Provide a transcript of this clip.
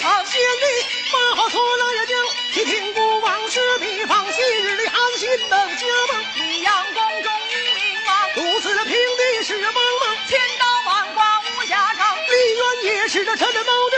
朝先帝马好脱了也缰，提听不忘是比方昔日的安心的家吗？益阳宫中一名王，如此的平地是茫茫，千刀万剐无下场。李渊也是这沉的谋之，